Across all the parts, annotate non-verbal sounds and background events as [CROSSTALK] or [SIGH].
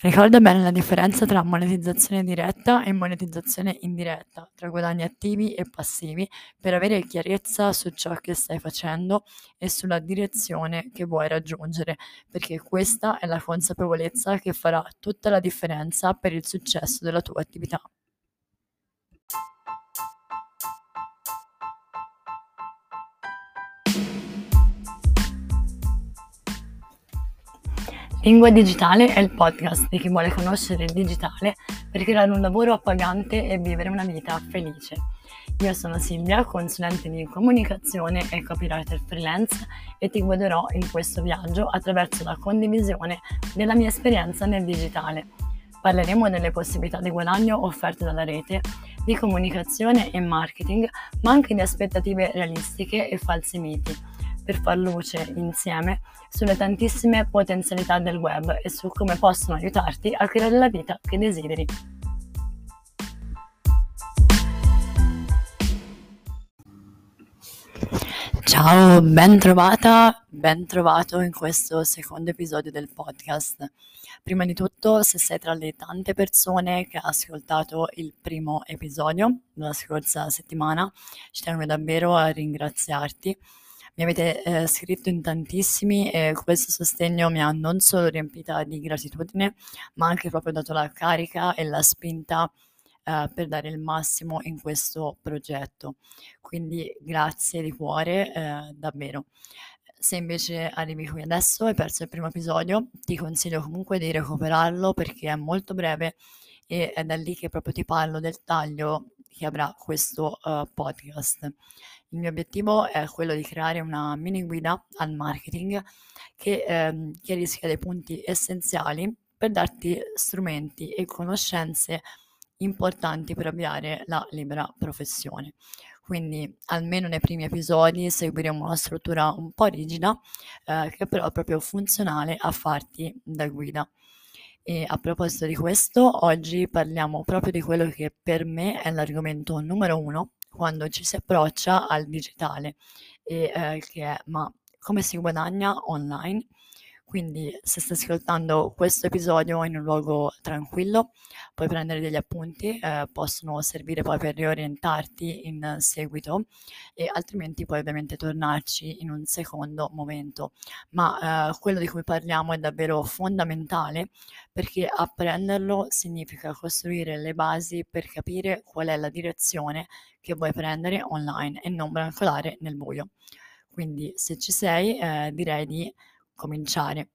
Ricorda bene la differenza tra monetizzazione diretta e monetizzazione indiretta, tra guadagni attivi e passivi, per avere chiarezza su ciò che stai facendo e sulla direzione che vuoi raggiungere, perché questa è la consapevolezza che farà tutta la differenza per il successo della tua attività. Lingua Digitale è il podcast di chi vuole conoscere il digitale per creare un lavoro appagante e vivere una vita felice. Io sono Silvia, consulente di comunicazione e copywriter freelance e ti guiderò in questo viaggio attraverso la condivisione della mia esperienza nel digitale. Parleremo delle possibilità di guadagno offerte dalla rete, di comunicazione e marketing, ma anche di aspettative realistiche e falsi miti per far luce insieme sulle tantissime potenzialità del web e su come possono aiutarti a creare la vita che desideri. Ciao, ben trovata, ben trovato in questo secondo episodio del podcast. Prima di tutto, se sei tra le tante persone che ha ascoltato il primo episodio la scorsa settimana, ci tengo davvero a ringraziarti mi avete eh, scritto in tantissimi e questo sostegno mi ha non solo riempita di gratitudine, ma anche proprio dato la carica e la spinta eh, per dare il massimo in questo progetto. Quindi grazie di cuore, eh, davvero. Se invece arrivi qui adesso e hai perso il primo episodio, ti consiglio comunque di recuperarlo perché è molto breve e è da lì che proprio ti parlo del taglio che avrà questo uh, podcast. Il mio obiettivo è quello di creare una mini guida al marketing che ehm, chiarisca dei punti essenziali per darti strumenti e conoscenze importanti per avviare la libera professione. Quindi almeno nei primi episodi seguiremo una struttura un po' rigida, eh, che però è proprio funzionale a farti da guida. E a proposito di questo, oggi parliamo proprio di quello che per me è l'argomento numero uno quando ci si approccia al digitale e eh, che è ma come si guadagna online quindi se stai ascoltando questo episodio in un luogo tranquillo, puoi prendere degli appunti, eh, possono servire poi per riorientarti in seguito e altrimenti puoi ovviamente tornarci in un secondo momento. Ma eh, quello di cui parliamo è davvero fondamentale perché apprenderlo significa costruire le basi per capire qual è la direzione che vuoi prendere online e non brancolare nel buio. Quindi se ci sei, eh, direi di cominciare.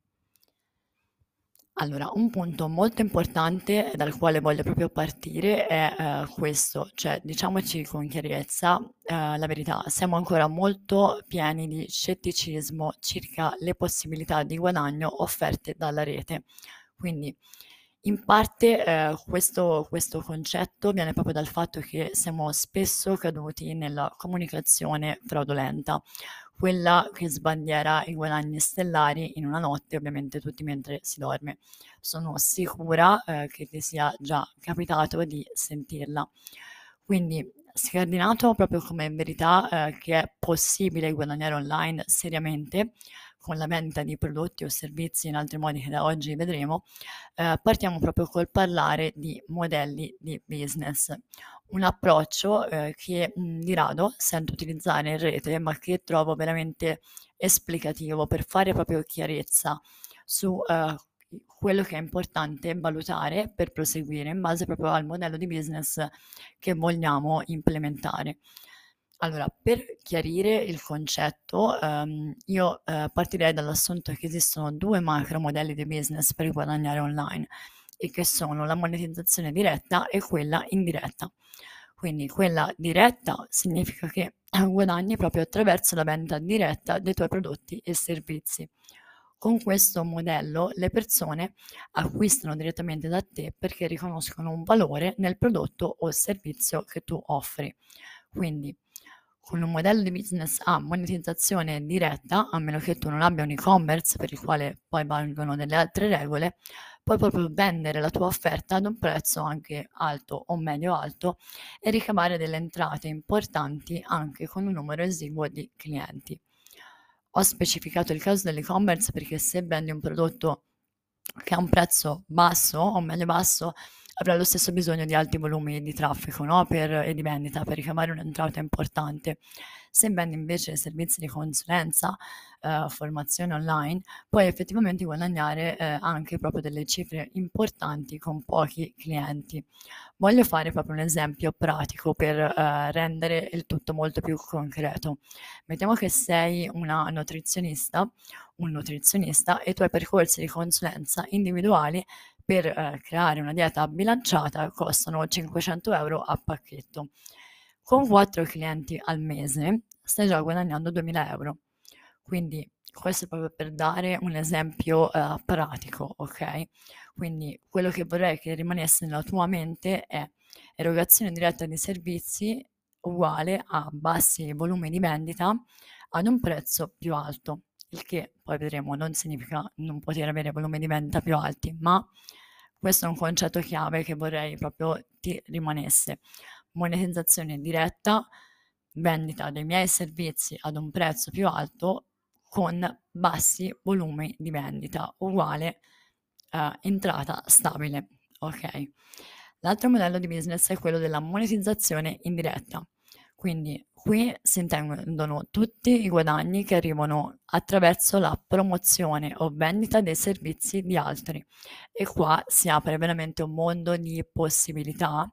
Allora, un punto molto importante dal quale voglio proprio partire è eh, questo, cioè diciamoci con chiarezza eh, la verità, siamo ancora molto pieni di scetticismo circa le possibilità di guadagno offerte dalla rete. Quindi in parte eh, questo, questo concetto viene proprio dal fatto che siamo spesso caduti nella comunicazione fraudolenta quella che sbandiera i guadagni stellari in una notte, ovviamente tutti mentre si dorme. Sono sicura eh, che ti sia già capitato di sentirla. Quindi scardinato proprio come verità eh, che è possibile guadagnare online seriamente con la vendita di prodotti o servizi in altri modi che da oggi vedremo, eh, partiamo proprio col parlare di modelli di business un approccio eh, che mh, di rado sento utilizzare in rete, ma che trovo veramente esplicativo per fare proprio chiarezza su eh, quello che è importante valutare per proseguire in base proprio al modello di business che vogliamo implementare. Allora, per chiarire il concetto, ehm, io eh, partirei dall'assunto che esistono due macro modelli di business per guadagnare online e che sono la monetizzazione diretta e quella indiretta. Quindi quella diretta significa che [CLEARS THROAT] guadagni proprio attraverso la vendita diretta dei tuoi prodotti e servizi. Con questo modello le persone acquistano direttamente da te perché riconoscono un valore nel prodotto o servizio che tu offri. Quindi con un modello di business a monetizzazione diretta, a meno che tu non abbia un e-commerce per il quale poi valgono delle altre regole, puoi proprio vendere la tua offerta ad un prezzo anche alto o medio alto e ricavare delle entrate importanti anche con un numero esiguo di clienti. Ho specificato il caso dell'e-commerce perché se vendi un prodotto che ha un prezzo basso o meglio basso avrà lo stesso bisogno di alti volumi di traffico no? per, e di vendita per ricavare un'entrata importante. Se vendi invece servizi di consulenza, eh, formazione online, puoi effettivamente guadagnare eh, anche proprio delle cifre importanti con pochi clienti. Voglio fare proprio un esempio pratico per eh, rendere il tutto molto più concreto. Mettiamo che sei una nutrizionista, un nutrizionista e i tuoi percorsi di consulenza individuali per eh, creare una dieta bilanciata costano 500 euro a pacchetto. Con 4 clienti al mese stai già guadagnando 2000 euro. Quindi questo è proprio per dare un esempio eh, pratico, ok? Quindi quello che vorrei che rimanesse nella tua mente è erogazione diretta di servizi uguale a bassi volumi di vendita ad un prezzo più alto il che poi vedremo non significa non poter avere volumi di vendita più alti, ma questo è un concetto chiave che vorrei proprio ti rimanesse. Monetizzazione diretta, vendita dei miei servizi ad un prezzo più alto con bassi volumi di vendita, uguale eh, entrata stabile. Ok. L'altro modello di business è quello della monetizzazione indiretta. Quindi qui si intendono tutti i guadagni che arrivano attraverso la promozione o vendita dei servizi di altri e qua si apre veramente un mondo di possibilità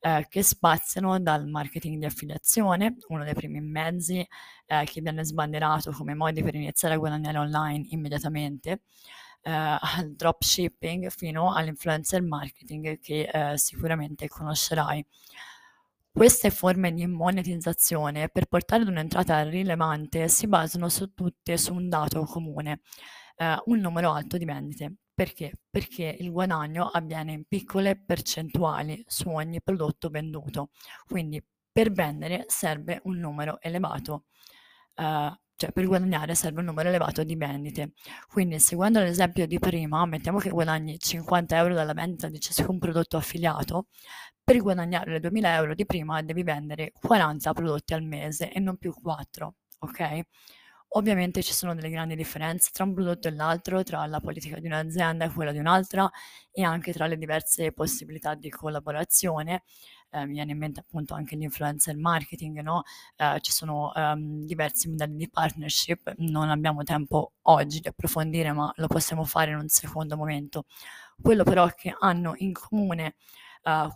eh, che spaziano dal marketing di affiliazione, uno dei primi mezzi eh, che viene sbandierato come modi per iniziare a guadagnare online immediatamente, eh, al dropshipping fino all'influencer marketing che eh, sicuramente conoscerai. Queste forme di monetizzazione, per portare ad un'entrata rilevante, si basano su tutte su un dato comune, eh, un numero alto di vendite. Perché? Perché il guadagno avviene in piccole percentuali su ogni prodotto venduto. Quindi per vendere serve un numero elevato, eh, cioè per guadagnare serve un numero elevato di vendite. Quindi seguendo l'esempio di prima, mettiamo che guadagni 50 euro dalla vendita di ciascun prodotto affiliato, per guadagnare le 2000 euro di prima devi vendere 40 prodotti al mese e non più 4, ok? Ovviamente ci sono delle grandi differenze tra un prodotto e l'altro, tra la politica di un'azienda e quella di un'altra e anche tra le diverse possibilità di collaborazione. Eh, mi viene in mente appunto anche l'influencer marketing, no? Eh, ci sono um, diversi modelli di partnership, non abbiamo tempo oggi di approfondire, ma lo possiamo fare in un secondo momento. Quello però che hanno in comune uh,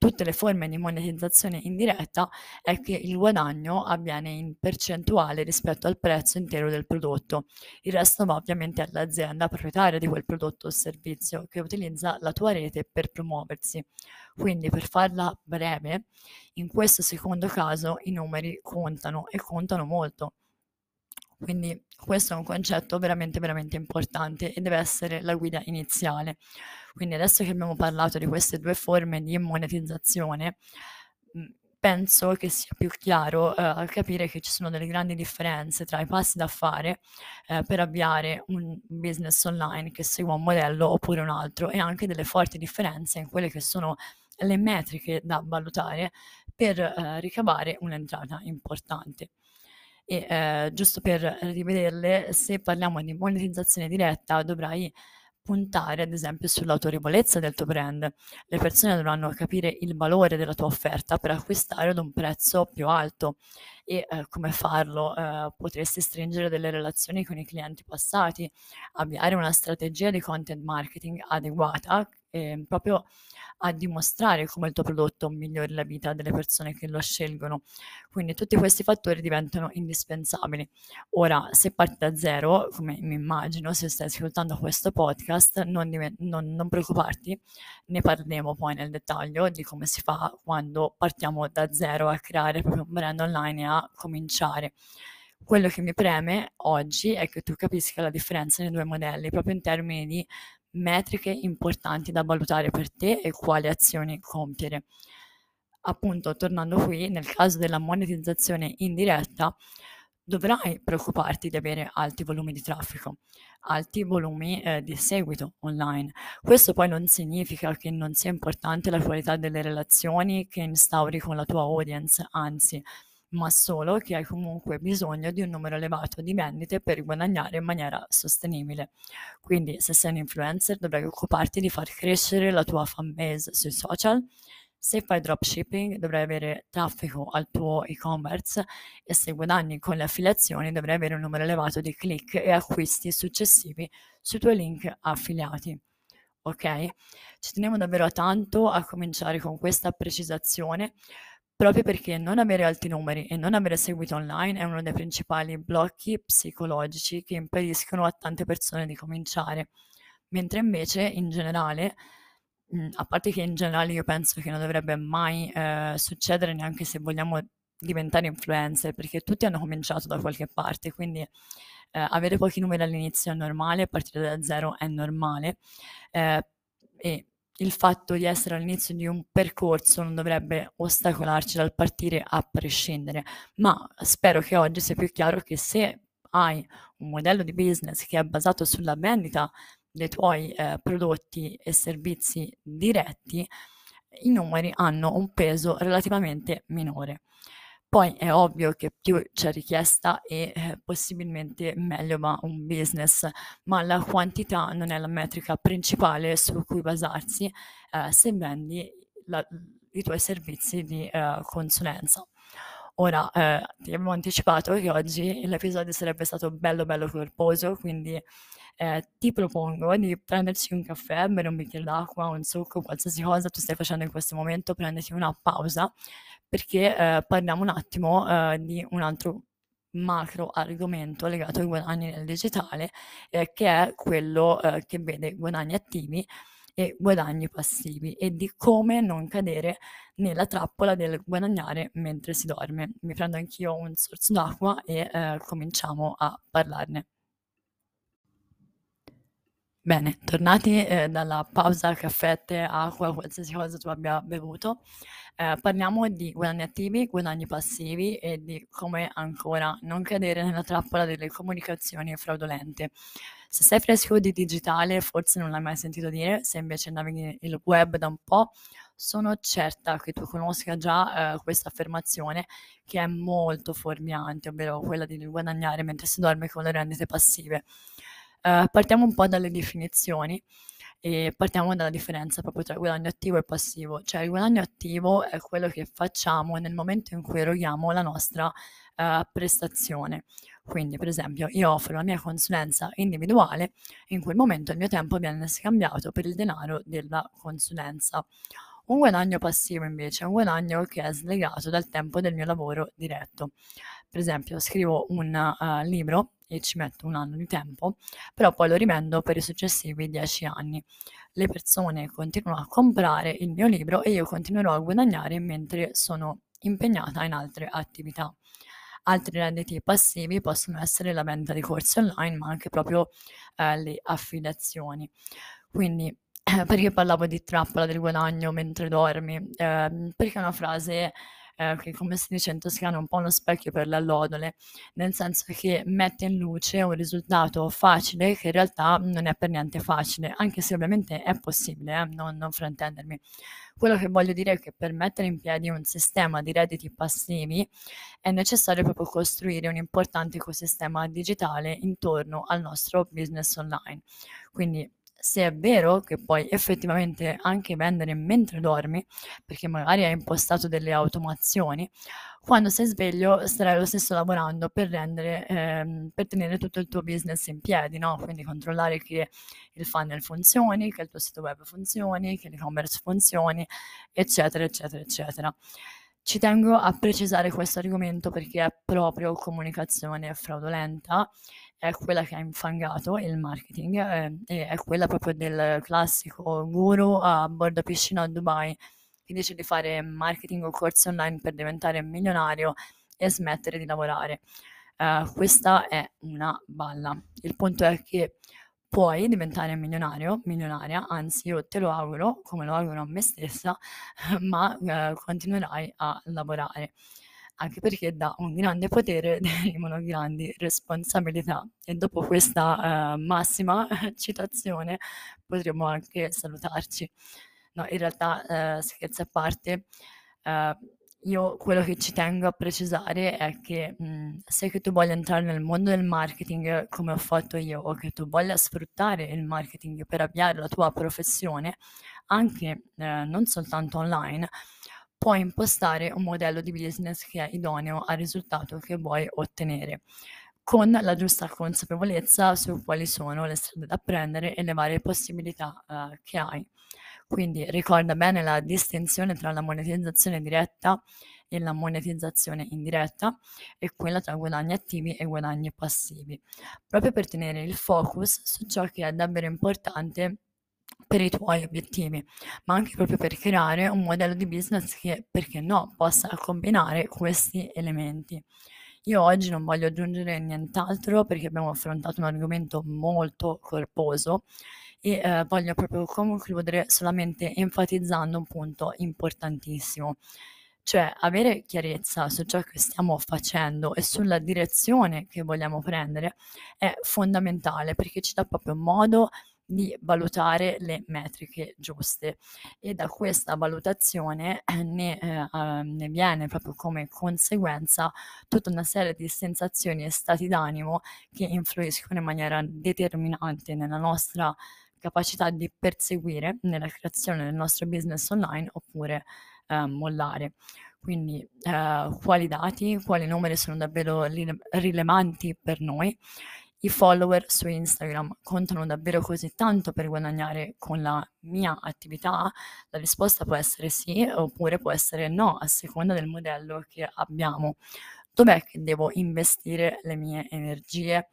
tutte le forme di monetizzazione indiretta è che il guadagno avviene in percentuale rispetto al prezzo intero del prodotto. Il resto va ovviamente all'azienda proprietaria di quel prodotto o servizio che utilizza la tua rete per promuoversi. Quindi per farla breve, in questo secondo caso i numeri contano e contano molto. Quindi questo è un concetto veramente, veramente importante e deve essere la guida iniziale. Quindi adesso che abbiamo parlato di queste due forme di monetizzazione, mhmm, penso che sia più chiaro eh, capire che ci sono delle grandi differenze tra i passi da fare eh, per avviare un business online che segua un modello oppure un altro e anche delle forti differenze in quelle che sono le metriche da valutare per eh, ricavare un'entrata importante. E eh, giusto per rivederle, se parliamo di monetizzazione diretta, dovrai puntare ad esempio sull'autorevolezza del tuo brand. Le persone dovranno capire il valore della tua offerta per acquistare ad un prezzo più alto e eh, come farlo? Eh, potresti stringere delle relazioni con i clienti passati, avviare una strategia di content marketing adeguata eh, proprio a dimostrare come il tuo prodotto migliori la vita delle persone che lo scelgono. Quindi tutti questi fattori diventano indispensabili. Ora, se parti da zero, come mi immagino, se stai ascoltando questo podcast, non, div- non, non preoccuparti, ne parleremo poi nel dettaglio di come si fa quando partiamo da zero a creare proprio un brand online e a cominciare. Quello che mi preme oggi è che tu capisca la differenza nei due modelli, proprio in termini di metriche importanti da valutare per te e quali azioni compiere. Appunto, tornando qui, nel caso della monetizzazione indiretta, dovrai preoccuparti di avere alti volumi di traffico, alti volumi eh, di seguito online. Questo poi non significa che non sia importante la qualità delle relazioni che instauri con la tua audience, anzi, ma solo che hai comunque bisogno di un numero elevato di vendite per guadagnare in maniera sostenibile. Quindi se sei un influencer dovrai occuparti di far crescere la tua fan base sui social. Se fai dropshipping dovrai avere traffico al tuo e-commerce e se guadagni con le affiliazioni dovrai avere un numero elevato di click e acquisti successivi sui tuoi link affiliati. Ok? Ci tenevo davvero tanto a cominciare con questa precisazione proprio perché non avere alti numeri e non avere seguito online è uno dei principali blocchi psicologici che impediscono a tante persone di cominciare, mentre invece in generale, mh, a parte che in generale io penso che non dovrebbe mai eh, succedere neanche se vogliamo diventare influencer, perché tutti hanno cominciato da qualche parte, quindi eh, avere pochi numeri all'inizio è normale, partire da zero è normale. Eh, e il fatto di essere all'inizio di un percorso non dovrebbe ostacolarci dal partire a prescindere, ma spero che oggi sia più chiaro che se hai un modello di business che è basato sulla vendita dei tuoi eh, prodotti e servizi diretti, i numeri hanno un peso relativamente minore. Poi è ovvio che più c'è richiesta e eh, possibilmente meglio va un business, ma la quantità non è la metrica principale su cui basarsi eh, se vendi la, i tuoi servizi di eh, consulenza. Ora, eh, ti avevo anticipato che oggi l'episodio sarebbe stato bello bello corposo, quindi eh, ti propongo di prenderci un caffè, bere un bicchiere d'acqua, un succo, qualsiasi cosa tu stai facendo in questo momento, prenditi una pausa perché eh, parliamo un attimo eh, di un altro macro argomento legato ai guadagni nel digitale, eh, che è quello eh, che vede guadagni attivi e guadagni passivi e di come non cadere nella trappola del guadagnare mentre si dorme. Mi prendo anch'io un sorso d'acqua e eh, cominciamo a parlarne. Bene, tornati eh, dalla pausa caffè, acqua, qualsiasi cosa tu abbia bevuto, eh, parliamo di guadagni attivi, guadagni passivi e di come ancora non cadere nella trappola delle comunicazioni fraudolente. Se sei fresco di digitale, forse non l'hai mai sentito dire, se invece navighi il web da un po', sono certa che tu conosca già eh, questa affermazione che è molto fuorviante, ovvero quella di guadagnare mentre si dorme con le rendite passive. Uh, partiamo un po' dalle definizioni e partiamo dalla differenza proprio tra guadagno attivo e passivo. Cioè il guadagno attivo è quello che facciamo nel momento in cui eroghiamo la nostra uh, prestazione. Quindi, per esempio, io offro la mia consulenza individuale, in quel momento il mio tempo viene scambiato per il denaro della consulenza. Un guadagno passivo invece è un guadagno che è slegato dal tempo del mio lavoro diretto. Per esempio, scrivo un uh, libro e ci metto un anno di tempo, però poi lo rivendo per i successivi dieci anni. Le persone continuano a comprare il mio libro e io continuerò a guadagnare mentre sono impegnata in altre attività. Altri redditi passivi possono essere la vendita di corsi online, ma anche proprio eh, le affiliazioni. Quindi [CLEARS THROAT] perché parlavo di trappola del guadagno mentre dormi? Eh, perché è una frase eh, che come si dice in toscano è un po' uno specchio per l'allodole, nel senso che mette in luce un risultato facile che in realtà non è per niente facile, anche se ovviamente è possibile, eh, non, non fraintendermi. Quello che voglio dire è che per mettere in piedi un sistema di redditi passivi è necessario proprio costruire un importante ecosistema digitale intorno al nostro business online. Quindi se è vero che puoi effettivamente anche vendere mentre dormi, perché magari hai impostato delle automazioni, quando sei sveglio starai lo stesso lavorando per rendere, ehm, per tenere tutto il tuo business in piedi, no? Quindi controllare che il funnel funzioni, che il tuo sito web funzioni, che l'e-commerce funzioni, eccetera, eccetera, eccetera. Ci tengo a precisare questo argomento perché è proprio comunicazione fraudolenta è quella che ha infangato il marketing eh, e è quella proprio del classico guru a bordo piscina a Dubai che dice di fare marketing o corsi online per diventare milionario e smettere di lavorare. Uh, questa è una balla. Il punto è che puoi diventare milionario, milionaria, anzi io te lo auguro, come lo auguro a me stessa, [LAUGHS] ma uh, continuerai a lavorare anche perché da un grande potere [LAUGHS] derivano grandi responsabilità. E dopo questa uh, massima [LAUGHS] citazione potremmo anche salutarci. No, in realtà, uh, scherzi a parte, uh, io quello che ci tengo a precisare è che mh, mhmm, se che tu voglia entrare nel mondo del marketing come ho fatto io o che tu voglia sfruttare il marketing per avviare la tua professione, anche eh, non soltanto online, puoi impostare un modello di business che è idoneo al risultato che vuoi ottenere con la giusta consapevolezza su quali sono le strade da prendere e le varie possibilità eh, che hai. Quindi ricorda bene la distinzione tra la monetizzazione diretta e la monetizzazione indiretta e quella tra guadagni attivi e guadagni passivi, proprio per tenere il focus su ciò che è davvero importante per i tuoi obiettivi, ma anche proprio per creare un modello di business che, perché no, possa combinare questi elementi. Io oggi non voglio aggiungere nient'altro perché abbiamo affrontato un argomento molto corposo e eh, voglio proprio concludere solamente enfatizzando un punto importantissimo, cioè avere chiarezza su ciò che stiamo facendo e sulla direzione che vogliamo prendere è fondamentale perché ci dà proprio modo di valutare le metriche giuste e da questa valutazione eh, ne, eh, ne, viene proprio come conseguenza tutta una serie di sensazioni e stati d'animo che influiscono in maniera determinante nella nostra capacità di perseguire nella creazione del nostro business online oppure eh, mollare. Quindi eh, quali dati, quali numeri sono davvero rilevanti per noi i follower su Instagram contano davvero così tanto per guadagnare con la mia attività? La risposta può essere sì oppure può essere no, a seconda del modello che abbiamo. Dov'è che devo investire le mie energie?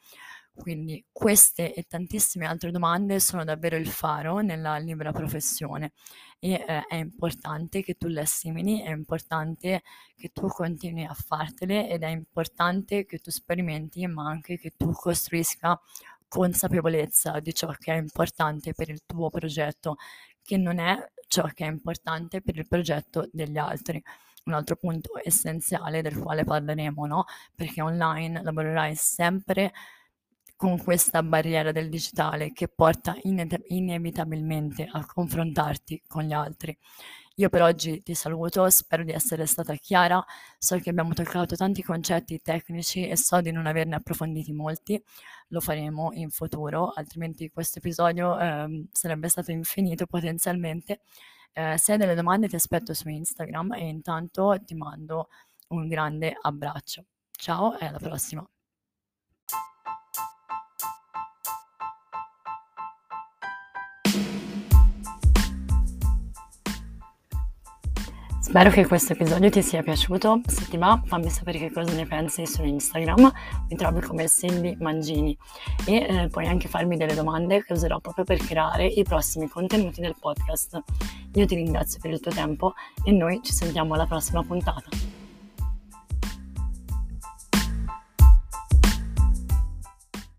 Quindi queste e tantissime altre domande sono davvero il faro nella libera professione e eh, è importante che tu le assimili, è importante che tu continui a fartele ed è importante che tu sperimenti ma anche che tu costruisca consapevolezza di ciò che è importante per il tuo progetto, che non è ciò che è importante per il progetto degli altri un altro punto essenziale del quale parleremo, no? Perché online lavorerai sempre con questa barriera del digitale che porta ine- inevitabilmente a confrontarti con gli altri. Io per oggi ti saluto, spero di essere stata chiara, so che abbiamo toccato tanti concetti tecnici e so di non averne approfonditi molti, lo faremo in futuro, altrimenti questo episodio eh, sarebbe stato infinito potenzialmente. Eh, se hai delle domande ti aspetto su Instagram e intanto ti mando un grande abbraccio. Ciao e alla prossima. Spero che questo episodio ti sia piaciuto, se ti va fammi sapere che cosa ne pensi su Instagram, mi trovi come Cindy Mangini e eh, puoi anche farmi delle domande che userò proprio per creare i prossimi contenuti del podcast. Io ti ringrazio per il tuo tempo e noi ci sentiamo alla prossima puntata.